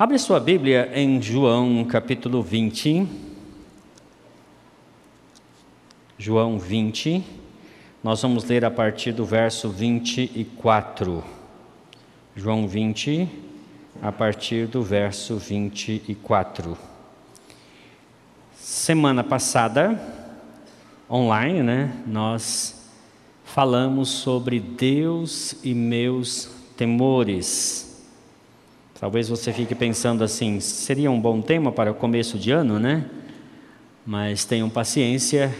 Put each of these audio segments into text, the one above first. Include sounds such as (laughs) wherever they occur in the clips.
Abre sua Bíblia em João capítulo 20. João 20. Nós vamos ler a partir do verso 24. João 20, a partir do verso 24. Semana passada, online, né, nós falamos sobre Deus e meus temores. Talvez você fique pensando assim, seria um bom tema para o começo de ano, né? Mas tenham paciência,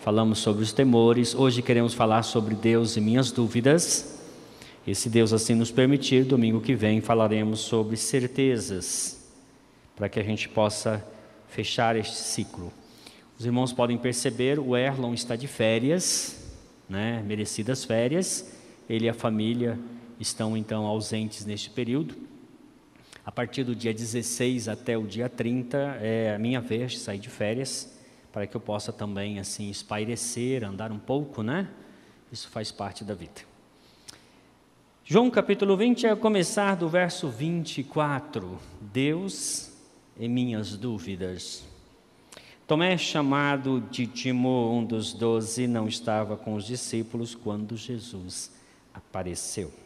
falamos sobre os temores. Hoje queremos falar sobre Deus e minhas dúvidas. E se Deus assim nos permitir, domingo que vem falaremos sobre certezas, para que a gente possa fechar este ciclo. Os irmãos podem perceber, o Erlon está de férias, né? merecidas férias. Ele e a família estão então ausentes neste período. A partir do dia 16 até o dia 30 é a minha vez de sair de férias, para que eu possa também assim espairecer, andar um pouco, né? Isso faz parte da vida. João capítulo 20 é começar do verso 24. Deus e minhas dúvidas. Tomé, chamado Dídimo, um dos doze, não estava com os discípulos quando Jesus apareceu.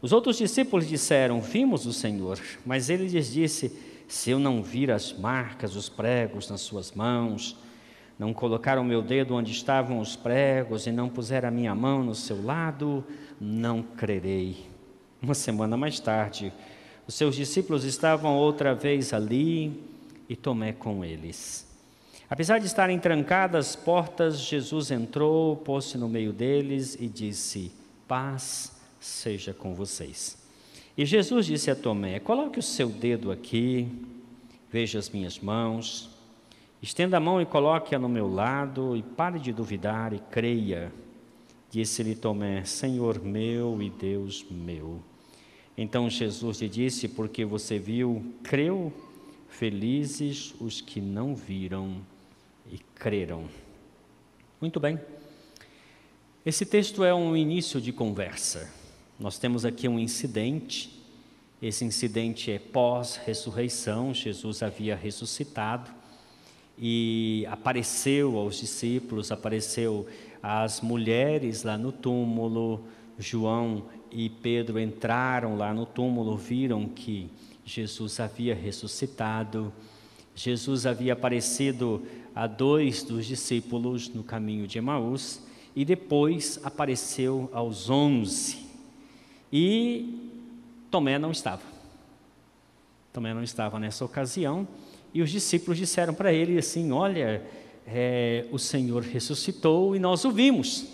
Os outros discípulos disseram: Vimos o Senhor. Mas ele lhes disse: Se eu não vir as marcas, os pregos nas suas mãos, não colocar o meu dedo onde estavam os pregos e não puser a minha mão no seu lado, não crerei. Uma semana mais tarde, os seus discípulos estavam outra vez ali e Tomé com eles. Apesar de estarem trancadas as portas, Jesus entrou, pôs-se no meio deles e disse: Paz seja com vocês. E Jesus disse a Tomé: Coloque o seu dedo aqui, veja as minhas mãos, estenda a mão e coloque-a no meu lado, e pare de duvidar e creia. Disse-lhe Tomé: Senhor meu e Deus meu. Então Jesus lhe disse: Porque você viu, creu, felizes os que não viram e creram. Muito bem. Esse texto é um início de conversa. Nós temos aqui um incidente. Esse incidente é pós-ressurreição. Jesus havia ressuscitado e apareceu aos discípulos, apareceu às mulheres lá no túmulo. João e Pedro entraram lá no túmulo, viram que Jesus havia ressuscitado. Jesus havia aparecido a dois dos discípulos no caminho de Emaús e depois apareceu aos onze. E Tomé não estava. Tomé não estava nessa ocasião. E os discípulos disseram para ele assim: Olha, é, o Senhor ressuscitou e nós o vimos.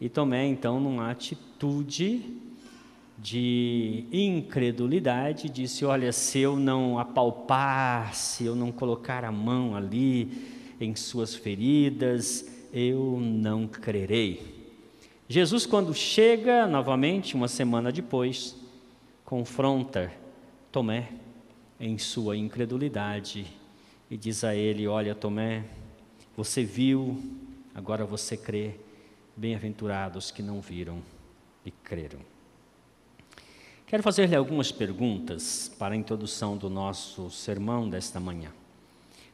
E Tomé, então, numa atitude de incredulidade, disse: Olha, se eu não apalpar, se eu não colocar a mão ali em suas feridas, eu não crerei. Jesus, quando chega novamente, uma semana depois, confronta Tomé em sua incredulidade e diz a ele: Olha, Tomé, você viu, agora você crê. Bem-aventurados que não viram e creram. Quero fazer-lhe algumas perguntas para a introdução do nosso sermão desta manhã.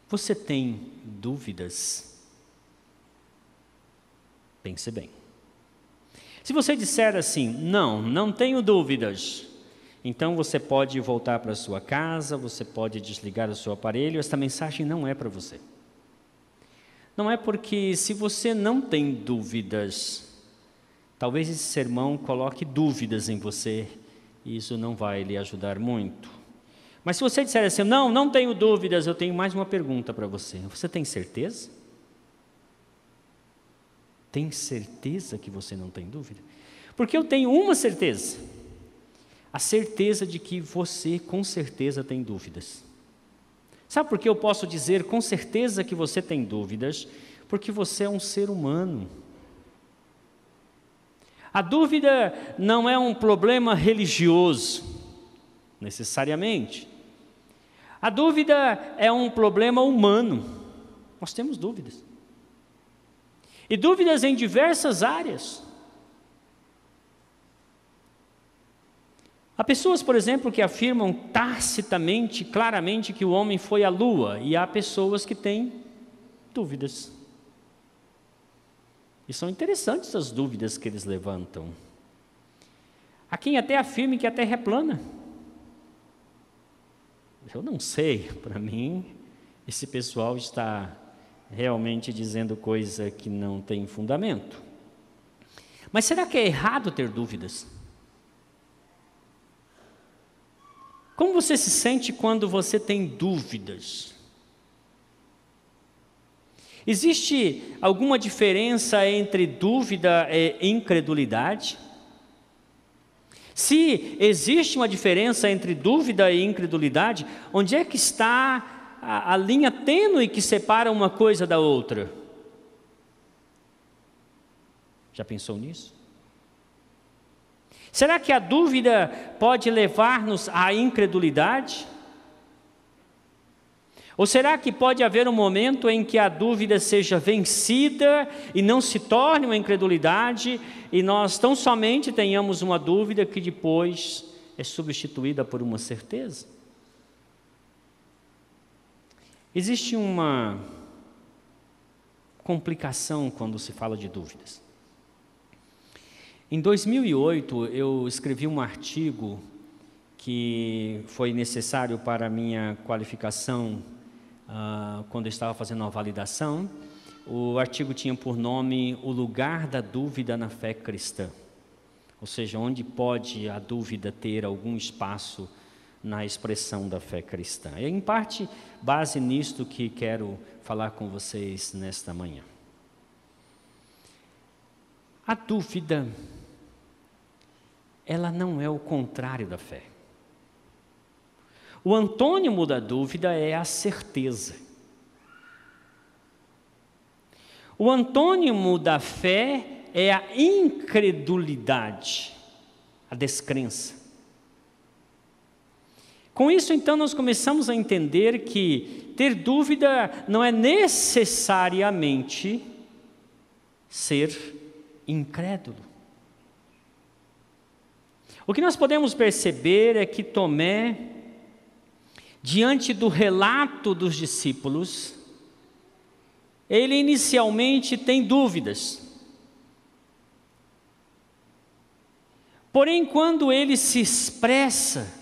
Você tem dúvidas? Pense bem. Se você disser assim, não, não tenho dúvidas, então você pode voltar para sua casa, você pode desligar o seu aparelho, esta mensagem não é para você. Não é porque se você não tem dúvidas, talvez esse sermão coloque dúvidas em você e isso não vai lhe ajudar muito. Mas se você disser assim, não, não tenho dúvidas, eu tenho mais uma pergunta para você. Você tem certeza? Tem certeza que você não tem dúvida? Porque eu tenho uma certeza: a certeza de que você com certeza tem dúvidas. Sabe por que eu posso dizer com certeza que você tem dúvidas? Porque você é um ser humano. A dúvida não é um problema religioso, necessariamente. A dúvida é um problema humano. Nós temos dúvidas. E dúvidas em diversas áreas. Há pessoas, por exemplo, que afirmam tacitamente, claramente, que o homem foi à lua, e há pessoas que têm dúvidas. E são interessantes as dúvidas que eles levantam. Há quem até afirme que a Terra é plana. Eu não sei, (laughs) para mim, esse pessoal está realmente dizendo coisa que não tem fundamento. Mas será que é errado ter dúvidas? Como você se sente quando você tem dúvidas? Existe alguma diferença entre dúvida e incredulidade? Se existe uma diferença entre dúvida e incredulidade, onde é que está a, a linha tênue que separa uma coisa da outra? Já pensou nisso? Será que a dúvida pode levar-nos à incredulidade? Ou será que pode haver um momento em que a dúvida seja vencida e não se torne uma incredulidade e nós tão somente tenhamos uma dúvida que depois é substituída por uma certeza? Existe uma complicação quando se fala de dúvidas. Em 2008, eu escrevi um artigo que foi necessário para a minha qualificação ah, quando eu estava fazendo uma validação, o artigo tinha por nome O Lugar da Dúvida na Fé Cristã. Ou seja, onde pode a dúvida ter algum espaço na expressão da fé cristã. É em parte base nisto que quero falar com vocês nesta manhã. A dúvida, ela não é o contrário da fé. O antônimo da dúvida é a certeza. O antônimo da fé é a incredulidade, a descrença. Com isso, então, nós começamos a entender que ter dúvida não é necessariamente ser incrédulo. O que nós podemos perceber é que Tomé diante do relato dos discípulos, ele inicialmente tem dúvidas. Porém, quando ele se expressa,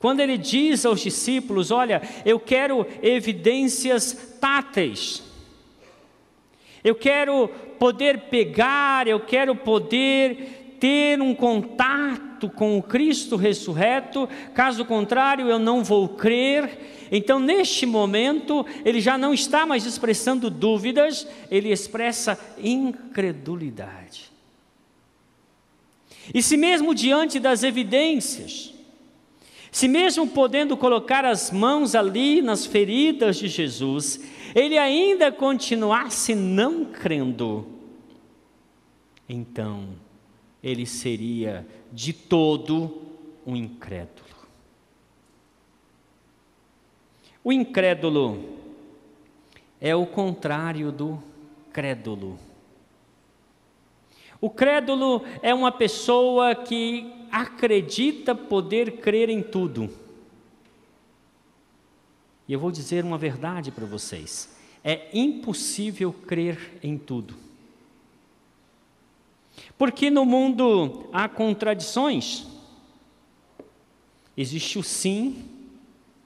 quando ele diz aos discípulos: Olha, eu quero evidências táteis, eu quero poder pegar, eu quero poder ter um contato com o Cristo ressurreto, caso contrário, eu não vou crer. Então, neste momento, ele já não está mais expressando dúvidas, ele expressa incredulidade. E se mesmo diante das evidências, se mesmo podendo colocar as mãos ali nas feridas de Jesus, ele ainda continuasse não crendo, então ele seria de todo um incrédulo. O incrédulo é o contrário do crédulo. O crédulo é uma pessoa que acredita poder crer em tudo. E eu vou dizer uma verdade para vocês: é impossível crer em tudo. Porque no mundo há contradições. Existe o sim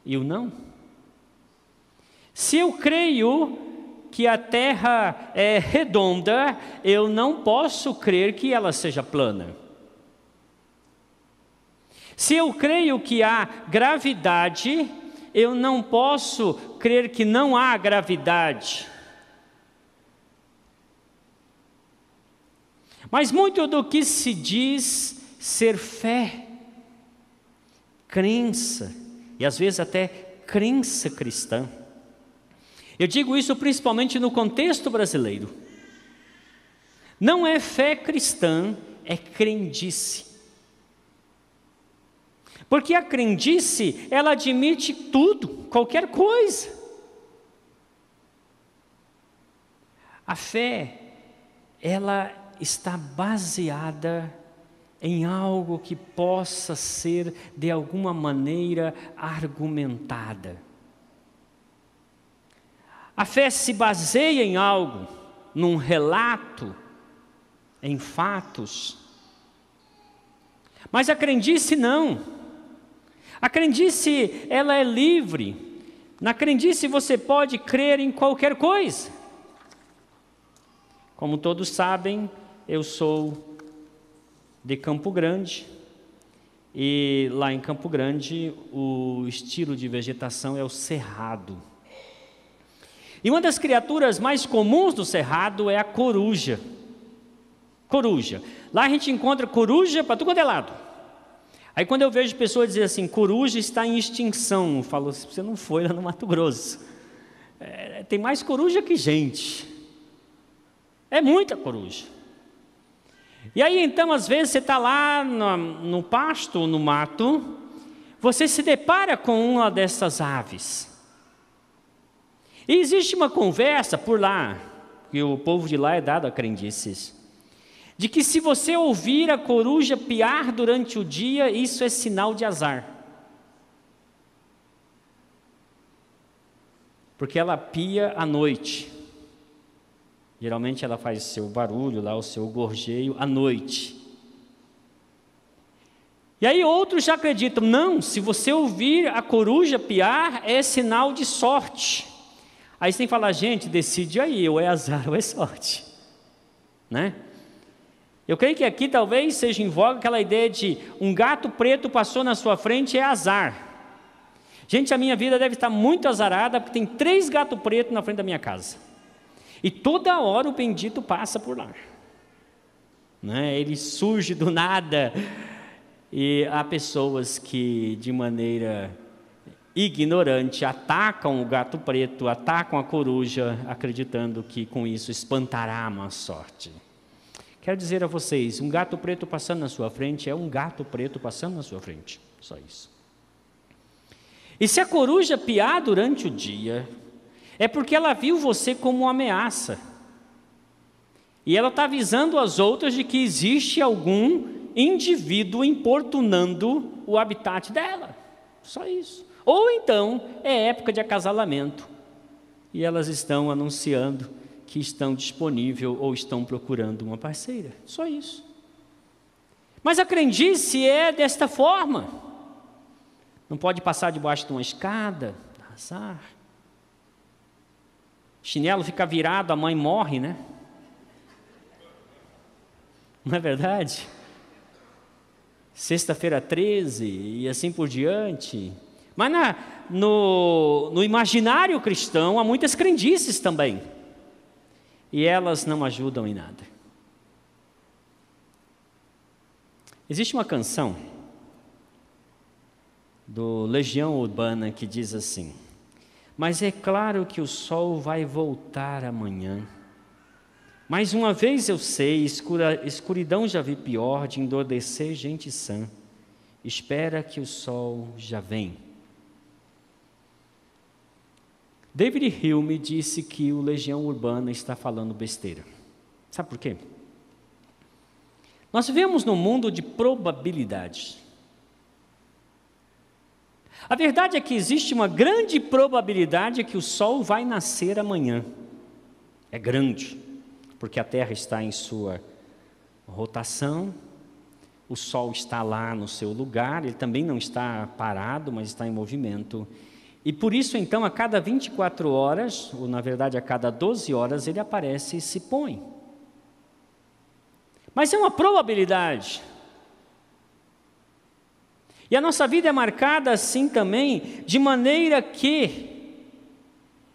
e o não. Se eu creio que a terra é redonda, eu não posso crer que ela seja plana. Se eu creio que há gravidade, eu não posso crer que não há gravidade. Mas muito do que se diz ser fé, crença, e às vezes até crença cristã. Eu digo isso principalmente no contexto brasileiro. Não é fé cristã, é crendice. Porque a crendice, ela admite tudo, qualquer coisa. A fé, ela está baseada em algo que possa ser de alguma maneira argumentada. A fé se baseia em algo, num relato, em fatos. Mas a crendice não. A crendice, ela é livre. Na crendice você pode crer em qualquer coisa. Como todos sabem, eu sou de Campo Grande. E lá em Campo Grande, o estilo de vegetação é o cerrado. E uma das criaturas mais comuns do cerrado é a coruja. Coruja. Lá a gente encontra coruja para tudo quanto é lado. Aí quando eu vejo pessoas dizer assim, coruja está em extinção, eu falo, você não foi lá no Mato Grosso. É, tem mais coruja que gente. É muita coruja. E aí então, às vezes, você está lá no, no pasto, no mato, você se depara com uma dessas aves. E existe uma conversa por lá, que o povo de lá é dado a crendices, de que se você ouvir a coruja piar durante o dia, isso é sinal de azar. Porque ela pia à noite. Geralmente ela faz seu barulho lá, o seu gorjeio à noite. E aí outros já acreditam, não, se você ouvir a coruja piar, é sinal de sorte. Aí você tem que falar, gente, decide aí, ou é azar (laughs) ou é sorte. Né? Eu creio que aqui talvez seja em voga aquela ideia de um gato preto passou na sua frente é azar. Gente, a minha vida deve estar muito azarada porque tem três gatos pretos na frente da minha casa. E toda hora o bendito passa por lá. Né? Ele surge do nada. E há pessoas que, de maneira ignorante, atacam o gato preto, atacam a coruja, acreditando que com isso espantará a má sorte. Quero dizer a vocês: um gato preto passando na sua frente é um gato preto passando na sua frente. Só isso. E se a coruja piar durante o dia, é porque ela viu você como uma ameaça. E ela está avisando as outras de que existe algum indivíduo importunando o habitat dela. Só isso. Ou então é época de acasalamento e elas estão anunciando que estão disponíveis ou estão procurando uma parceira. Só isso. Mas a crendice é desta forma. Não pode passar debaixo de uma escada, azar. Chinelo fica virado, a mãe morre, né? Não é verdade? Sexta-feira 13 e assim por diante. Mas na, no, no imaginário cristão há muitas crendices também. E elas não ajudam em nada. Existe uma canção do Legião Urbana que diz assim: Mas é claro que o sol vai voltar amanhã. Mais uma vez eu sei, escura, escuridão já vi pior de endodecer gente sã. Espera que o sol já vem. David Hume disse que o Legião Urbana está falando besteira. Sabe por quê? Nós vivemos num mundo de probabilidades. A verdade é que existe uma grande probabilidade que o sol vai nascer amanhã. É grande, porque a Terra está em sua rotação, o sol está lá no seu lugar, ele também não está parado, mas está em movimento. E por isso, então, a cada 24 horas, ou na verdade a cada 12 horas, ele aparece e se põe. Mas é uma probabilidade. E a nossa vida é marcada assim também, de maneira que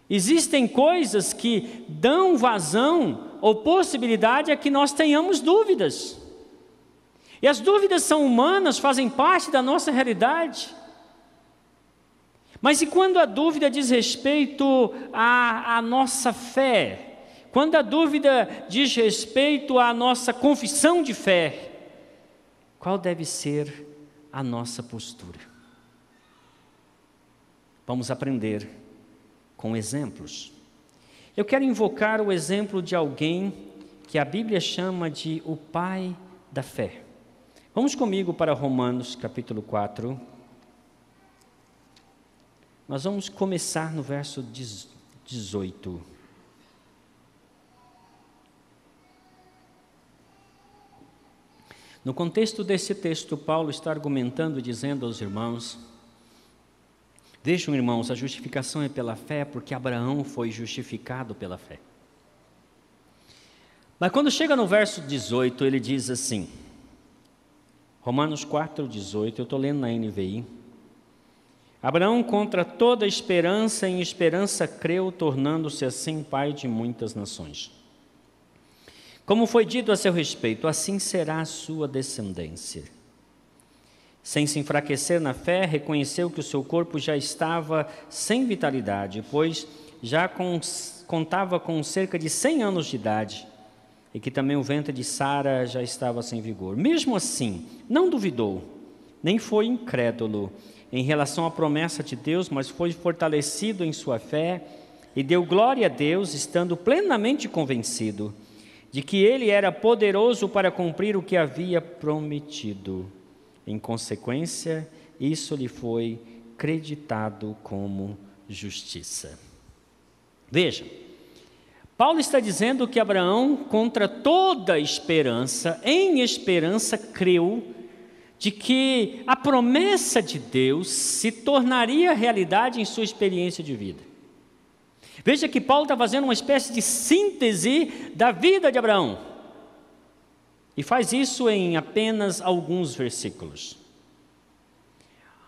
existem coisas que dão vazão ou possibilidade a que nós tenhamos dúvidas. E as dúvidas são humanas, fazem parte da nossa realidade. Mas e quando a dúvida diz respeito à, à nossa fé? Quando a dúvida diz respeito à nossa confissão de fé? Qual deve ser a nossa postura? Vamos aprender com exemplos. Eu quero invocar o exemplo de alguém que a Bíblia chama de o pai da fé. Vamos comigo para Romanos capítulo 4. Nós vamos começar no verso 18. No contexto desse texto, Paulo está argumentando, dizendo aos irmãos: Vejam, irmãos, a justificação é pela fé, porque Abraão foi justificado pela fé. Mas quando chega no verso 18, ele diz assim, Romanos 4, 18, eu estou lendo na NVI. Abraão, contra toda esperança, em esperança creu, tornando-se assim pai de muitas nações. Como foi dito a seu respeito, assim será a sua descendência. Sem se enfraquecer na fé, reconheceu que o seu corpo já estava sem vitalidade, pois já com, contava com cerca de 100 anos de idade, e que também o ventre de Sara já estava sem vigor. Mesmo assim, não duvidou, nem foi incrédulo em relação à promessa de Deus, mas foi fortalecido em sua fé e deu glória a Deus, estando plenamente convencido de que ele era poderoso para cumprir o que havia prometido. Em consequência, isso lhe foi creditado como justiça. Veja, Paulo está dizendo que Abraão, contra toda esperança, em esperança, creu de que a promessa de Deus se tornaria realidade em sua experiência de vida. Veja que Paulo está fazendo uma espécie de síntese da vida de Abraão. E faz isso em apenas alguns versículos.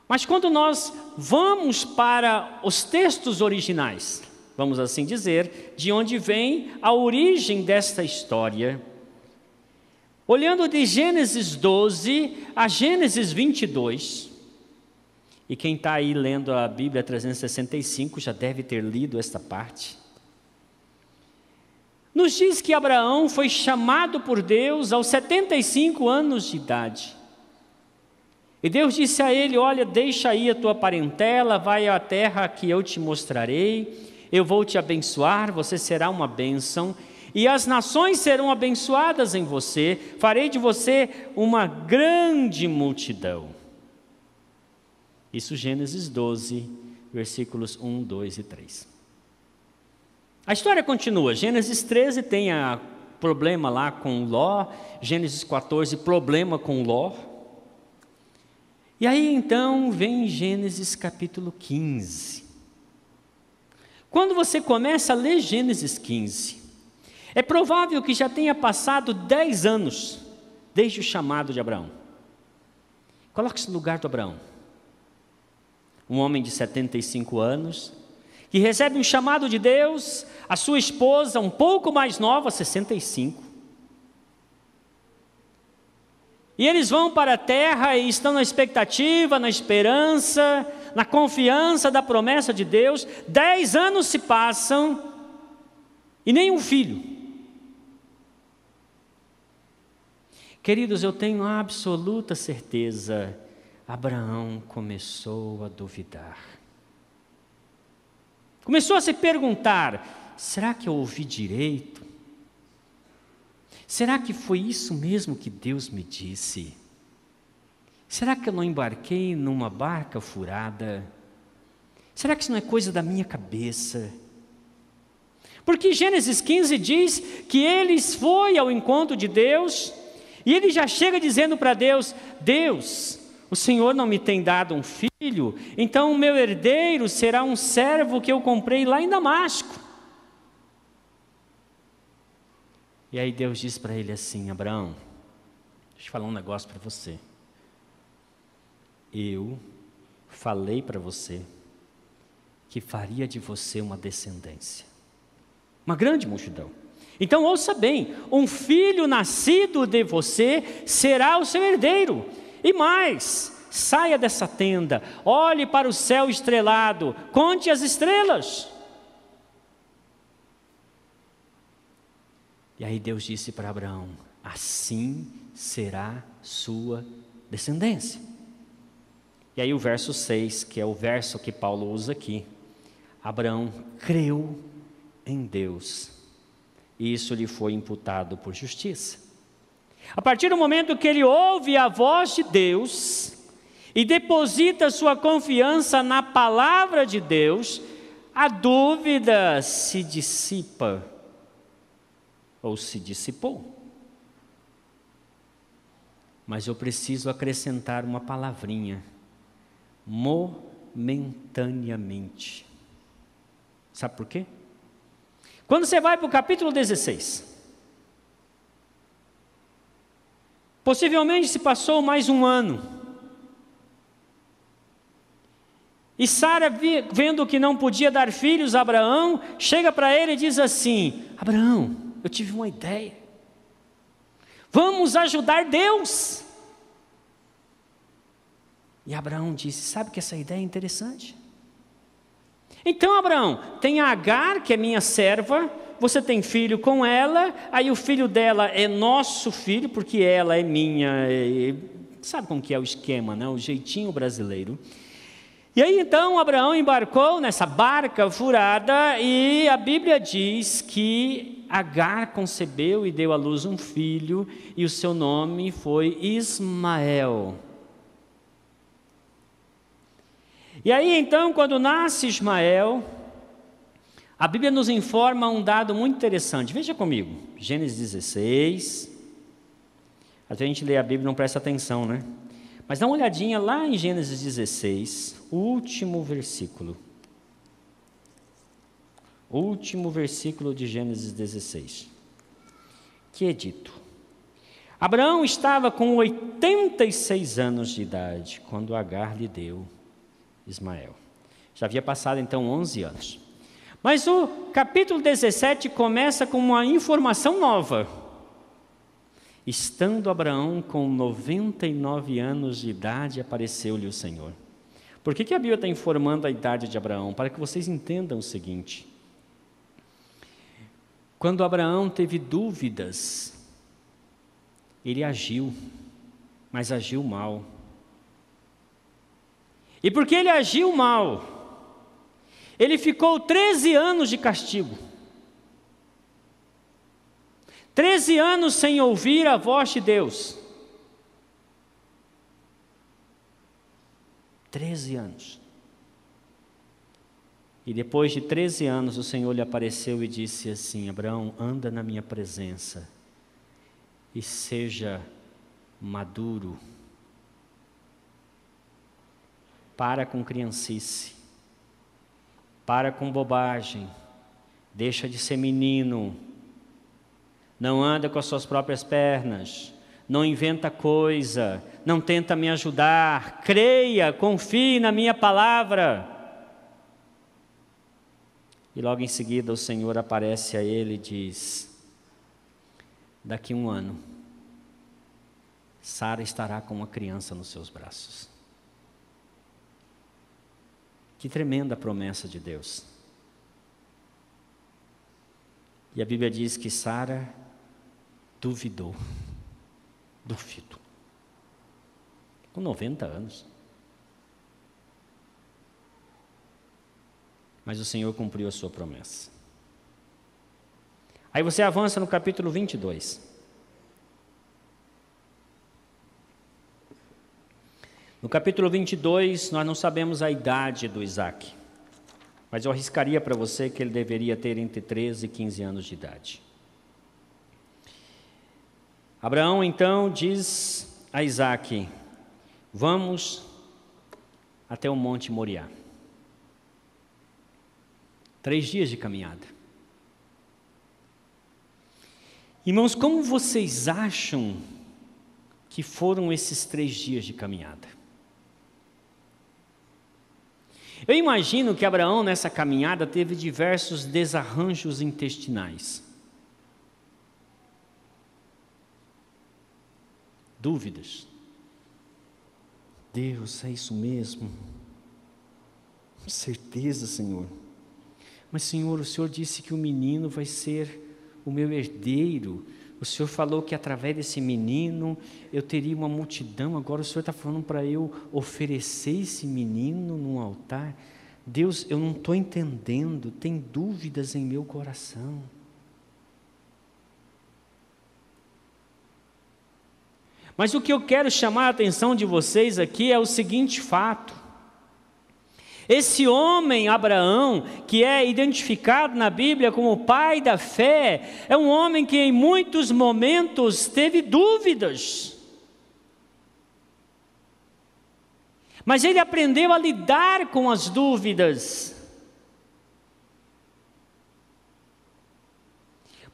Mas quando nós vamos para os textos originais, vamos assim dizer, de onde vem a origem desta história, olhando de Gênesis 12 a Gênesis 22, e quem está aí lendo a Bíblia 365 já deve ter lido esta parte. Nos diz que Abraão foi chamado por Deus aos 75 anos de idade. E Deus disse a ele: Olha, deixa aí a tua parentela, vai à terra que eu te mostrarei, eu vou te abençoar, você será uma bênção, e as nações serão abençoadas em você, farei de você uma grande multidão. Isso Gênesis 12, versículos 1, 2 e 3. A história continua. Gênesis 13 tem a problema lá com Ló, Gênesis 14, problema com Ló. E aí então vem Gênesis capítulo 15. Quando você começa a ler Gênesis 15, é provável que já tenha passado 10 anos desde o chamado de Abraão. Coloque-se no lugar do Abraão. Um homem de 75 anos, que recebe um chamado de Deus, a sua esposa, um pouco mais nova, 65. E eles vão para a terra e estão na expectativa, na esperança, na confiança da promessa de Deus. Dez anos se passam e nenhum filho. Queridos, eu tenho absoluta certeza, Abraão começou a duvidar. Começou a se perguntar: será que eu ouvi direito? Será que foi isso mesmo que Deus me disse? Será que eu não embarquei numa barca furada? Será que isso não é coisa da minha cabeça? Porque Gênesis 15 diz que ele foi ao encontro de Deus e ele já chega dizendo para Deus: Deus, o Senhor não me tem dado um filho, então o meu herdeiro será um servo que eu comprei lá em Damasco. E aí Deus diz para ele assim: Abraão, deixa eu falar um negócio para você. Eu falei para você que faria de você uma descendência, uma grande multidão. Então ouça bem: um filho nascido de você será o seu herdeiro. E mais, saia dessa tenda, olhe para o céu estrelado, conte as estrelas. E aí Deus disse para Abraão: Assim será sua descendência. E aí o verso 6, que é o verso que Paulo usa aqui. Abraão creu em Deus, e isso lhe foi imputado por justiça. A partir do momento que ele ouve a voz de Deus e deposita sua confiança na palavra de Deus, a dúvida se dissipa ou se dissipou. Mas eu preciso acrescentar uma palavrinha: momentaneamente. Sabe por quê? Quando você vai para o capítulo 16, possivelmente se passou mais um ano. E Sara, vendo que não podia dar filhos a Abraão, chega para ele e diz assim: Abraão, eu tive uma ideia. Vamos ajudar Deus. E Abraão disse: Sabe que essa ideia é interessante? Então, Abraão, tem a Agar, que é minha serva, você tem filho com ela, aí o filho dela é nosso filho, porque ela é minha. É, sabe como que é o esquema, né? o jeitinho brasileiro. E aí então Abraão embarcou nessa barca furada e a Bíblia diz que Agar concebeu e deu à luz um filho e o seu nome foi Ismael. E aí então, quando nasce Ismael, a Bíblia nos informa um dado muito interessante. Veja comigo, Gênesis 16. A gente lê a Bíblia e não presta atenção, né? Mas dá uma olhadinha lá em Gênesis 16, o último versículo. Último versículo de Gênesis 16. Que é dito: Abraão estava com 86 anos de idade quando Agar lhe deu Ismael. Já havia passado então 11 anos. Mas o capítulo 17 começa com uma informação nova. Estando Abraão com 99 anos de idade, apareceu-lhe o Senhor. Por que, que a Bíblia está informando a idade de Abraão? Para que vocês entendam o seguinte: quando Abraão teve dúvidas, ele agiu, mas agiu mal. E porque ele agiu mal, ele ficou 13 anos de castigo. 13 anos sem ouvir a voz de Deus. 13 anos. E depois de 13 anos, o Senhor lhe apareceu e disse assim: Abraão, anda na minha presença e seja maduro Para com criancice. Para com bobagem. Deixa de ser menino. Não anda com as suas próprias pernas. Não inventa coisa. Não tenta me ajudar. Creia, confie na minha palavra. E logo em seguida o Senhor aparece a ele e diz: Daqui um ano, Sara estará com uma criança nos seus braços. Que tremenda promessa de Deus. E a Bíblia diz que Sara duvidou. (laughs) Duvido. Com 90 anos. Mas o Senhor cumpriu a sua promessa. Aí você avança no capítulo 22. No capítulo 22, nós não sabemos a idade do Isaac, mas eu arriscaria para você que ele deveria ter entre 13 e 15 anos de idade. Abraão então diz a Isaac: Vamos até o Monte Moriá. Três dias de caminhada. Irmãos, como vocês acham que foram esses três dias de caminhada? Eu imagino que Abraão, nessa caminhada, teve diversos desarranjos intestinais. Dúvidas. Deus, é isso mesmo? Certeza, Senhor. Mas, Senhor, o Senhor disse que o menino vai ser o meu herdeiro. O Senhor falou que através desse menino eu teria uma multidão. Agora o Senhor está falando para eu oferecer esse menino num altar. Deus, eu não estou entendendo, tem dúvidas em meu coração. Mas o que eu quero chamar a atenção de vocês aqui é o seguinte fato. Esse homem, Abraão, que é identificado na Bíblia como o pai da fé, é um homem que em muitos momentos teve dúvidas. Mas ele aprendeu a lidar com as dúvidas.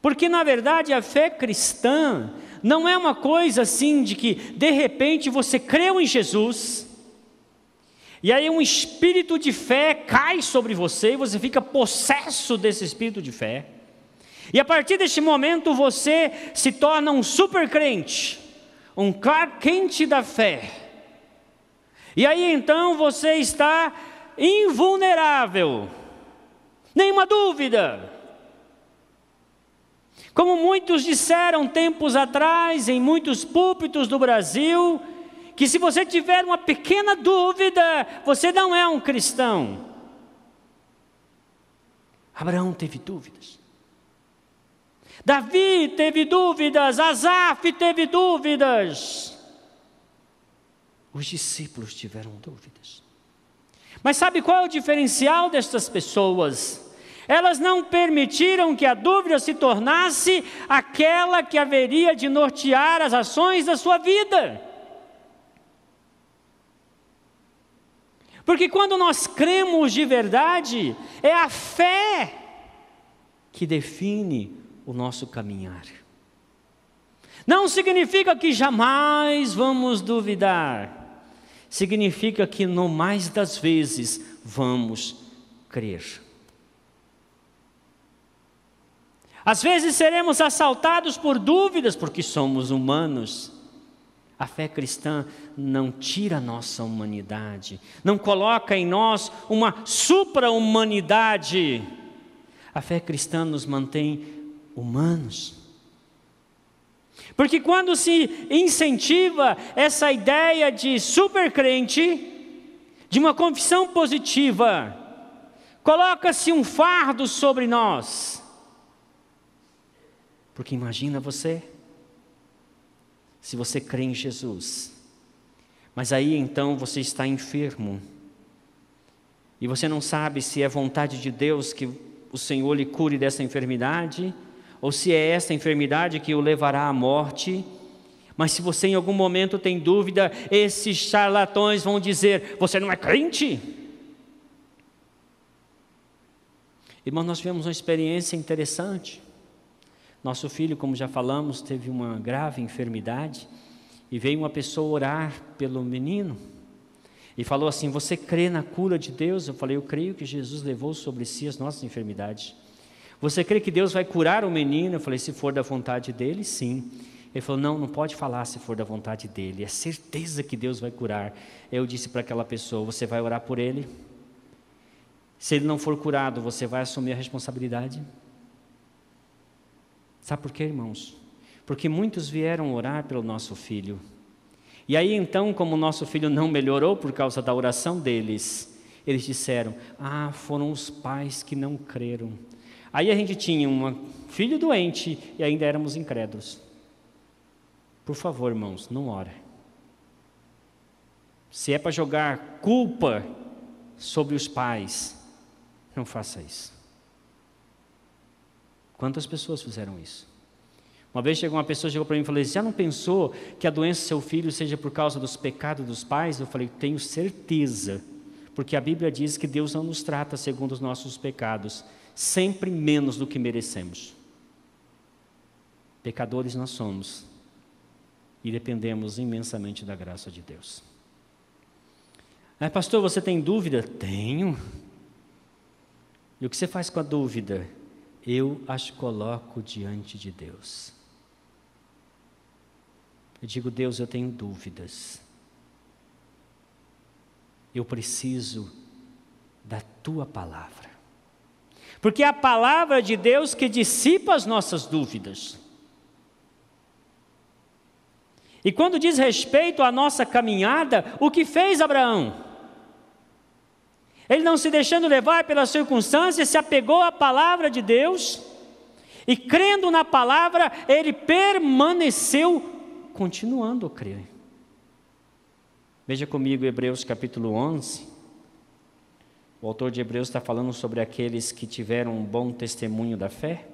Porque na verdade a fé cristã não é uma coisa assim de que de repente você creu em Jesus, e aí um espírito de fé cai sobre você e você fica possesso desse espírito de fé. E a partir deste momento você se torna um super crente, um Clark quente da fé. E aí então você está invulnerável, nenhuma dúvida. Como muitos disseram tempos atrás, em muitos púlpitos do Brasil, que se você tiver uma pequena dúvida, você não é um cristão. Abraão teve dúvidas. Davi teve dúvidas, Asaf teve dúvidas. Os discípulos tiveram dúvidas. Mas sabe qual é o diferencial destas pessoas? Elas não permitiram que a dúvida se tornasse aquela que haveria de nortear as ações da sua vida. Porque quando nós cremos de verdade, é a fé que define o nosso caminhar. Não significa que jamais vamos duvidar, significa que no mais das vezes vamos crer. Às vezes seremos assaltados por dúvidas, porque somos humanos. A fé cristã não tira a nossa humanidade, não coloca em nós uma supra-humanidade. A fé cristã nos mantém humanos. Porque quando se incentiva essa ideia de supercrente, de uma confissão positiva, coloca-se um fardo sobre nós porque imagina você, se você crê em Jesus, mas aí então você está enfermo, e você não sabe se é vontade de Deus que o Senhor lhe cure dessa enfermidade, ou se é essa enfermidade que o levará à morte. Mas se você em algum momento tem dúvida, esses charlatões vão dizer: Você não é crente? Irmão, nós tivemos uma experiência interessante. Nosso filho, como já falamos, teve uma grave enfermidade e veio uma pessoa orar pelo menino e falou assim: Você crê na cura de Deus? Eu falei: Eu creio que Jesus levou sobre si as nossas enfermidades. Você crê que Deus vai curar o menino? Eu falei: Se for da vontade dele, sim. Ele falou: Não, não pode falar se for da vontade dele. É certeza que Deus vai curar. Eu disse para aquela pessoa: Você vai orar por ele? Se ele não for curado, você vai assumir a responsabilidade? Sabe por quê, irmãos? Porque muitos vieram orar pelo nosso filho. E aí então, como o nosso filho não melhorou por causa da oração deles, eles disseram: Ah, foram os pais que não creram. Aí a gente tinha um filho doente e ainda éramos incrédulos. Por favor, irmãos, não ora. Se é para jogar culpa sobre os pais, não faça isso. Quantas pessoas fizeram isso? Uma vez chegou uma pessoa chegou para mim e falou: Já não pensou que a doença do seu filho seja por causa dos pecados dos pais? Eu falei: Tenho certeza, porque a Bíblia diz que Deus não nos trata segundo os nossos pecados, sempre menos do que merecemos. Pecadores nós somos e dependemos imensamente da graça de Deus. Ah, pastor, você tem dúvida? Tenho. E o que você faz com a dúvida? Eu as coloco diante de Deus. Eu digo, Deus, eu tenho dúvidas. Eu preciso da tua palavra. Porque é a palavra de Deus que dissipa as nossas dúvidas. E quando diz respeito à nossa caminhada, o que fez Abraão? Ele não se deixando levar pelas circunstâncias, se apegou à palavra de Deus e crendo na palavra, ele permaneceu continuando a crer. Veja comigo Hebreus capítulo 11. O autor de Hebreus está falando sobre aqueles que tiveram um bom testemunho da fé.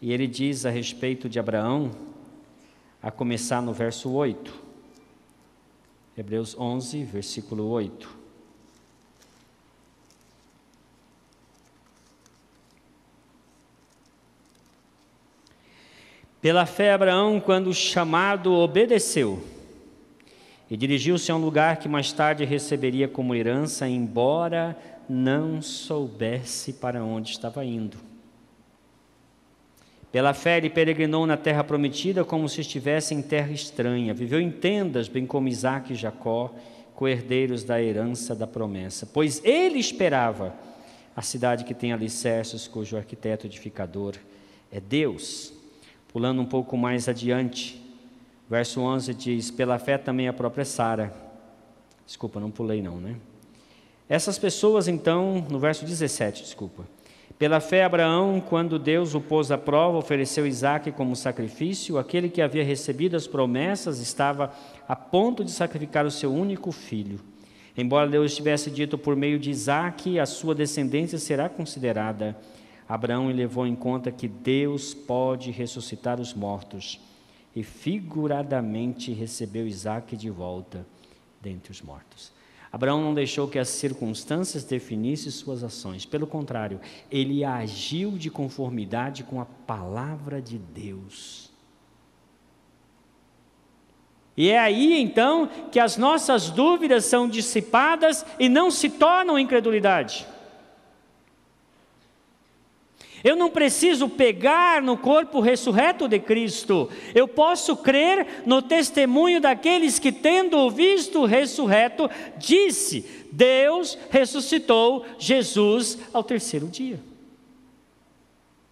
E ele diz a respeito de Abraão, a começar no verso 8. Hebreus 11, versículo 8. Pela fé, Abraão, quando chamado, obedeceu e dirigiu-se a um lugar que mais tarde receberia como herança, embora não soubesse para onde estava indo. Pela fé, ele peregrinou na terra prometida como se estivesse em terra estranha. Viveu em tendas, bem como Isaac e Jacó, co-herdeiros da herança da promessa. Pois ele esperava a cidade que tem alicerces, cujo arquiteto edificador é Deus. Pulando um pouco mais adiante, verso 11 diz: Pela fé também a própria Sara. Desculpa, não pulei não, né? Essas pessoas, então, no verso 17, desculpa. Pela fé, Abraão, quando Deus o pôs à prova, ofereceu Isaac como sacrifício. Aquele que havia recebido as promessas estava a ponto de sacrificar o seu único filho. Embora Deus tivesse dito por meio de Isaac, a sua descendência será considerada Abraão levou em conta que Deus pode ressuscitar os mortos e figuradamente recebeu Isaac de volta dentre os mortos. Abraão não deixou que as circunstâncias definissem suas ações, pelo contrário, ele agiu de conformidade com a palavra de Deus. E é aí então que as nossas dúvidas são dissipadas e não se tornam incredulidade. Eu não preciso pegar no corpo ressurreto de Cristo. Eu posso crer no testemunho daqueles que, tendo visto ressurreto, disse: Deus ressuscitou Jesus ao terceiro dia.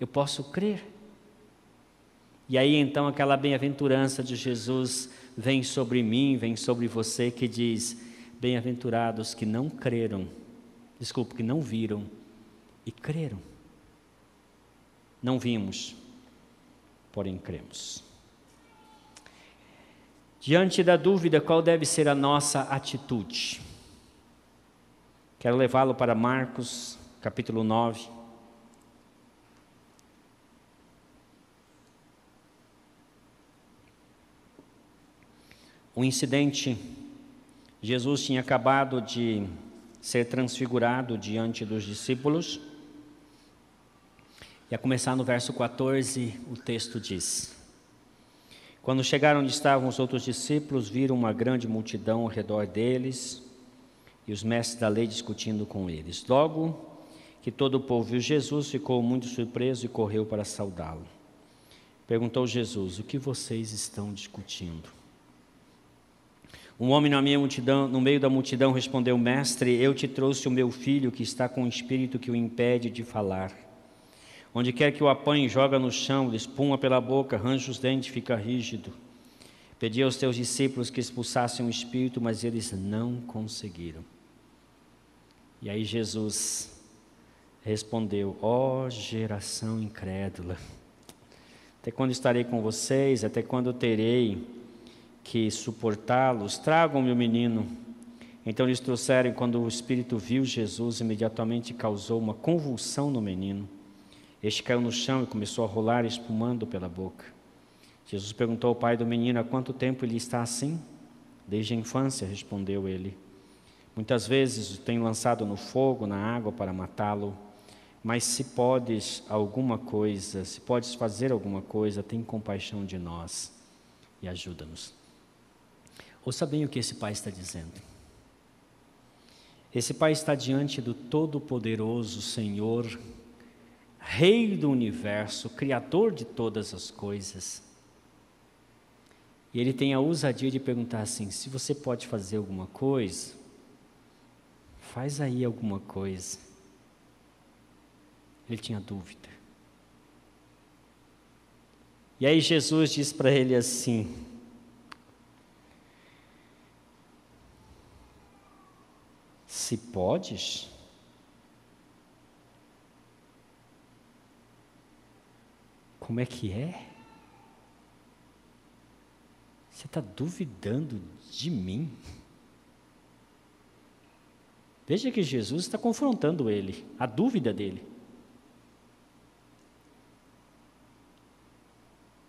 Eu posso crer. E aí então aquela bem-aventurança de Jesus vem sobre mim, vem sobre você, que diz: Bem-aventurados que não creram, desculpe, que não viram e creram. Não vimos, porém cremos. Diante da dúvida, qual deve ser a nossa atitude? Quero levá-lo para Marcos, capítulo 9. Um incidente, Jesus tinha acabado de ser transfigurado diante dos discípulos. E a começar no verso 14, o texto diz: Quando chegaram onde estavam os outros discípulos, viram uma grande multidão ao redor deles e os mestres da lei discutindo com eles. Logo que todo o povo viu Jesus, ficou muito surpreso e correu para saudá-lo. Perguntou Jesus: O que vocês estão discutindo? Um homem na minha multidão, no meio da multidão respondeu: Mestre, eu te trouxe o meu filho que está com um espírito que o impede de falar. Onde quer que o apanhe, joga no chão, espuma pela boca, arranja os dentes, fica rígido. Pedi aos teus discípulos que expulsassem o espírito, mas eles não conseguiram. E aí Jesus respondeu: Ó oh, geração incrédula, até quando estarei com vocês? Até quando terei que suportá-los? Tragam meu menino. Então eles trouxeram, quando o espírito viu Jesus, imediatamente causou uma convulsão no menino. Este caiu no chão e começou a rolar, espumando pela boca. Jesus perguntou ao pai do menino: Há quanto tempo ele está assim? Desde a infância, respondeu ele. Muitas vezes o tenho lançado no fogo, na água para matá-lo. Mas se podes alguma coisa, se podes fazer alguma coisa, tem compaixão de nós e ajuda-nos. Ouça bem o que esse pai está dizendo. Esse pai está diante do Todo-Poderoso Senhor Rei do universo, Criador de todas as coisas. E ele tem a ousadia de perguntar assim: se você pode fazer alguma coisa, faz aí alguma coisa. Ele tinha dúvida. E aí Jesus diz para ele assim: Se podes, Como é que é? Você está duvidando de mim? Veja que Jesus está confrontando ele, a dúvida dele.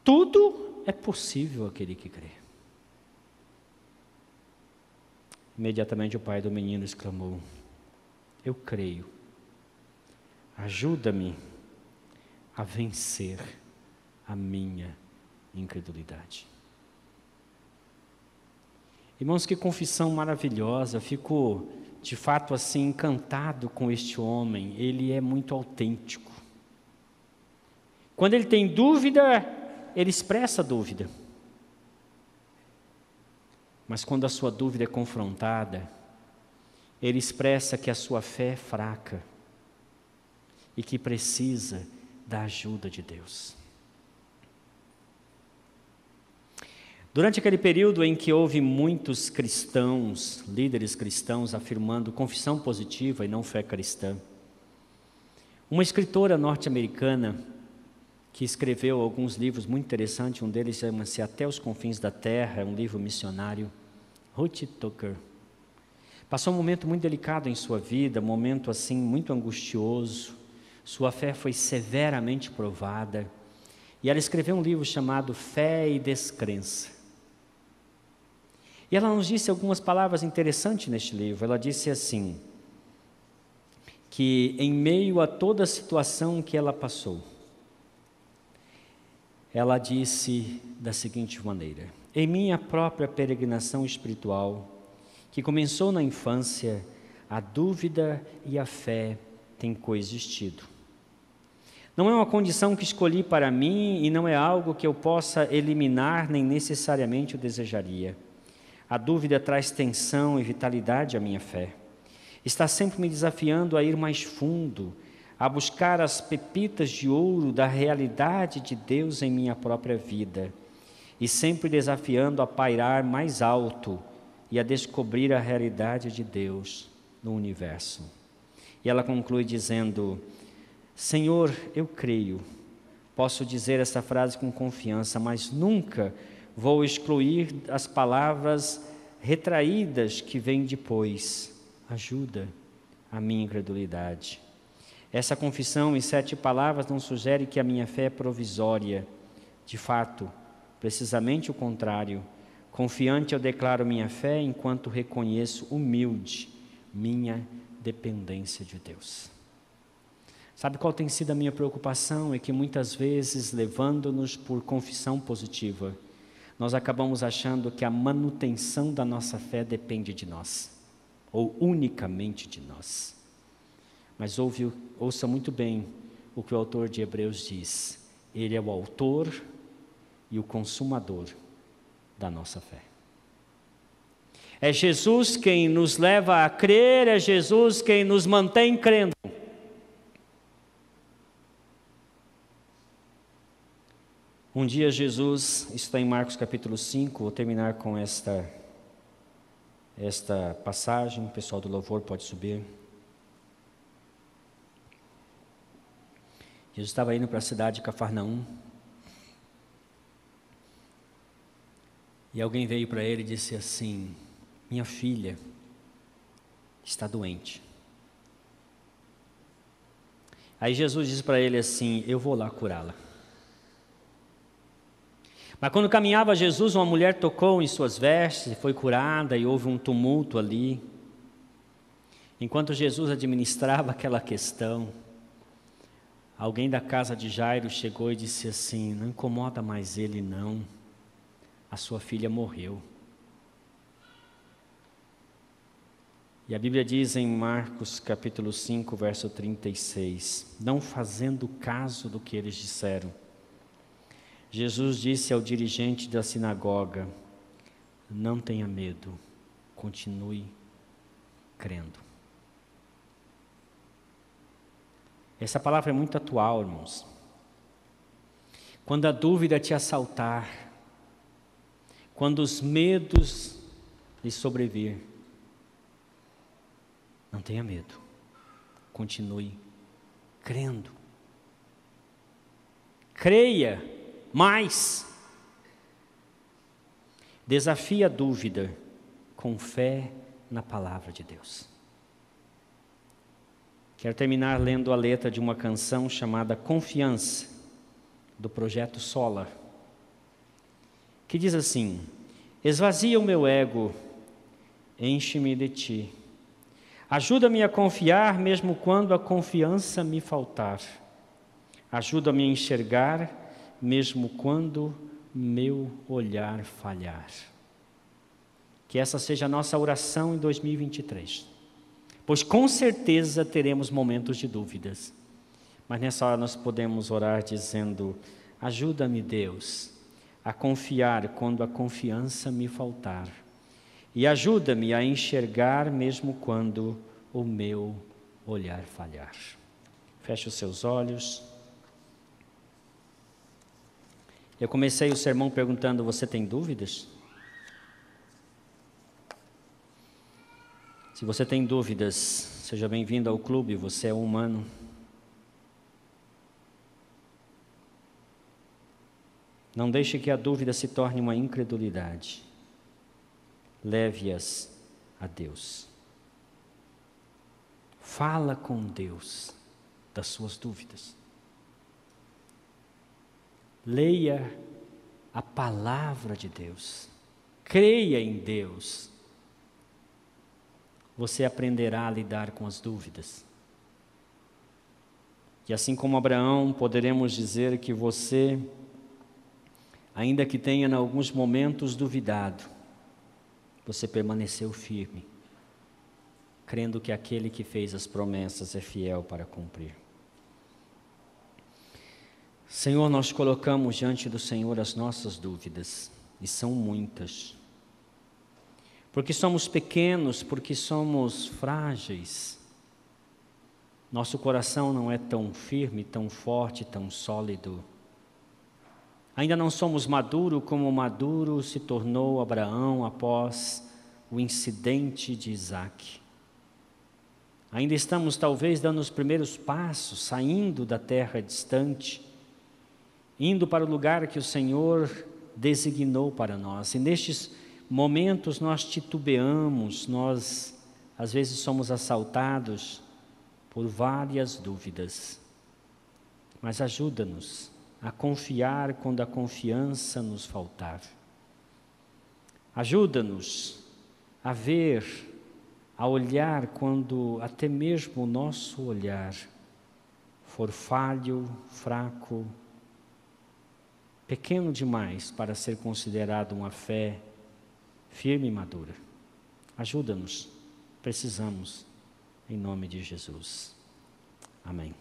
Tudo é possível aquele que crê. Imediatamente o pai do menino exclamou: Eu creio, ajuda-me a vencer a minha incredulidade. Irmãos, que confissão maravilhosa, fico de fato assim encantado com este homem, ele é muito autêntico. Quando ele tem dúvida, ele expressa dúvida. Mas quando a sua dúvida é confrontada, ele expressa que a sua fé é fraca e que precisa da ajuda de Deus. Durante aquele período em que houve muitos cristãos, líderes cristãos, afirmando confissão positiva e não fé cristã, uma escritora norte-americana que escreveu alguns livros muito interessantes, um deles chama-se Até os Confins da Terra, é um livro missionário, Ruth Tucker. Passou um momento muito delicado em sua vida, um momento assim muito angustioso. Sua fé foi severamente provada. E ela escreveu um livro chamado Fé e Descrença. E ela nos disse algumas palavras interessantes neste livro. Ela disse assim: que em meio a toda a situação que ela passou, ela disse da seguinte maneira: Em minha própria peregrinação espiritual, que começou na infância, a dúvida e a fé têm coexistido. Não é uma condição que escolhi para mim e não é algo que eu possa eliminar nem necessariamente o desejaria. A dúvida traz tensão e vitalidade à minha fé. Está sempre me desafiando a ir mais fundo, a buscar as pepitas de ouro da realidade de Deus em minha própria vida, e sempre desafiando a pairar mais alto e a descobrir a realidade de Deus no universo. E ela conclui dizendo: Senhor, eu creio. Posso dizer essa frase com confiança, mas nunca vou excluir as palavras retraídas que vêm depois. Ajuda a minha incredulidade. Essa confissão em sete palavras não sugere que a minha fé é provisória. De fato, precisamente o contrário. Confiante eu declaro minha fé enquanto reconheço humilde minha dependência de Deus. Sabe qual tem sido a minha preocupação? É que muitas vezes, levando-nos por confissão positiva, nós acabamos achando que a manutenção da nossa fé depende de nós, ou unicamente de nós. Mas ouve, ouça muito bem o que o autor de Hebreus diz: Ele é o autor e o consumador da nossa fé. É Jesus quem nos leva a crer, é Jesus quem nos mantém crendo. Um dia Jesus, está em Marcos capítulo 5, vou terminar com esta, esta passagem, o pessoal do louvor pode subir. Jesus estava indo para a cidade de Cafarnaum. E alguém veio para ele e disse assim: Minha filha está doente. Aí Jesus disse para ele assim: Eu vou lá curá-la. Mas quando caminhava Jesus, uma mulher tocou em suas vestes, foi curada e houve um tumulto ali. Enquanto Jesus administrava (laughs) aquela questão, alguém da casa de Jairo chegou e disse assim: Não incomoda mais ele, não. A sua filha morreu. E a Bíblia diz em Marcos capítulo 5, verso 36, não fazendo caso do que eles disseram, Jesus disse ao dirigente da sinagoga: Não tenha medo, continue crendo. Essa palavra é muito atual, irmãos. Quando a dúvida te assaltar, quando os medos lhe sobrevir, não tenha medo, continue crendo. Creia mais. Desafie a dúvida com fé na palavra de Deus. Quero terminar lendo a letra de uma canção chamada Confiança, do projeto Sola, que diz assim: Esvazia o meu ego, enche-me de ti. Ajuda-me a confiar mesmo quando a confiança me faltar. Ajuda-me a enxergar mesmo quando meu olhar falhar. Que essa seja a nossa oração em 2023. Pois com certeza teremos momentos de dúvidas. Mas nessa hora nós podemos orar dizendo: Ajuda-me, Deus, a confiar quando a confiança me faltar. E ajuda-me a enxergar mesmo quando o meu olhar falhar. Feche os seus olhos. Eu comecei o sermão perguntando: Você tem dúvidas? Se você tem dúvidas, seja bem-vindo ao clube, você é humano. Não deixe que a dúvida se torne uma incredulidade. Leve-as a Deus. Fala com Deus das suas dúvidas. Leia a palavra de Deus. Creia em Deus você aprenderá a lidar com as dúvidas. E assim como Abraão, poderemos dizer que você, ainda que tenha em alguns momentos duvidado, você permaneceu firme, crendo que aquele que fez as promessas é fiel para cumprir. Senhor, nós colocamos diante do Senhor as nossas dúvidas, e são muitas porque somos pequenos, porque somos frágeis. Nosso coração não é tão firme, tão forte, tão sólido. Ainda não somos maduro como maduro se tornou Abraão após o incidente de Isaac. Ainda estamos talvez dando os primeiros passos, saindo da terra distante, indo para o lugar que o Senhor designou para nós. E nestes momentos nós titubeamos, nós às vezes somos assaltados por várias dúvidas. Mas ajuda-nos a confiar quando a confiança nos faltar. Ajuda-nos a ver, a olhar quando até mesmo o nosso olhar for falho, fraco, pequeno demais para ser considerado uma fé firme e madura. Ajuda-nos, precisamos, em nome de Jesus. Amém.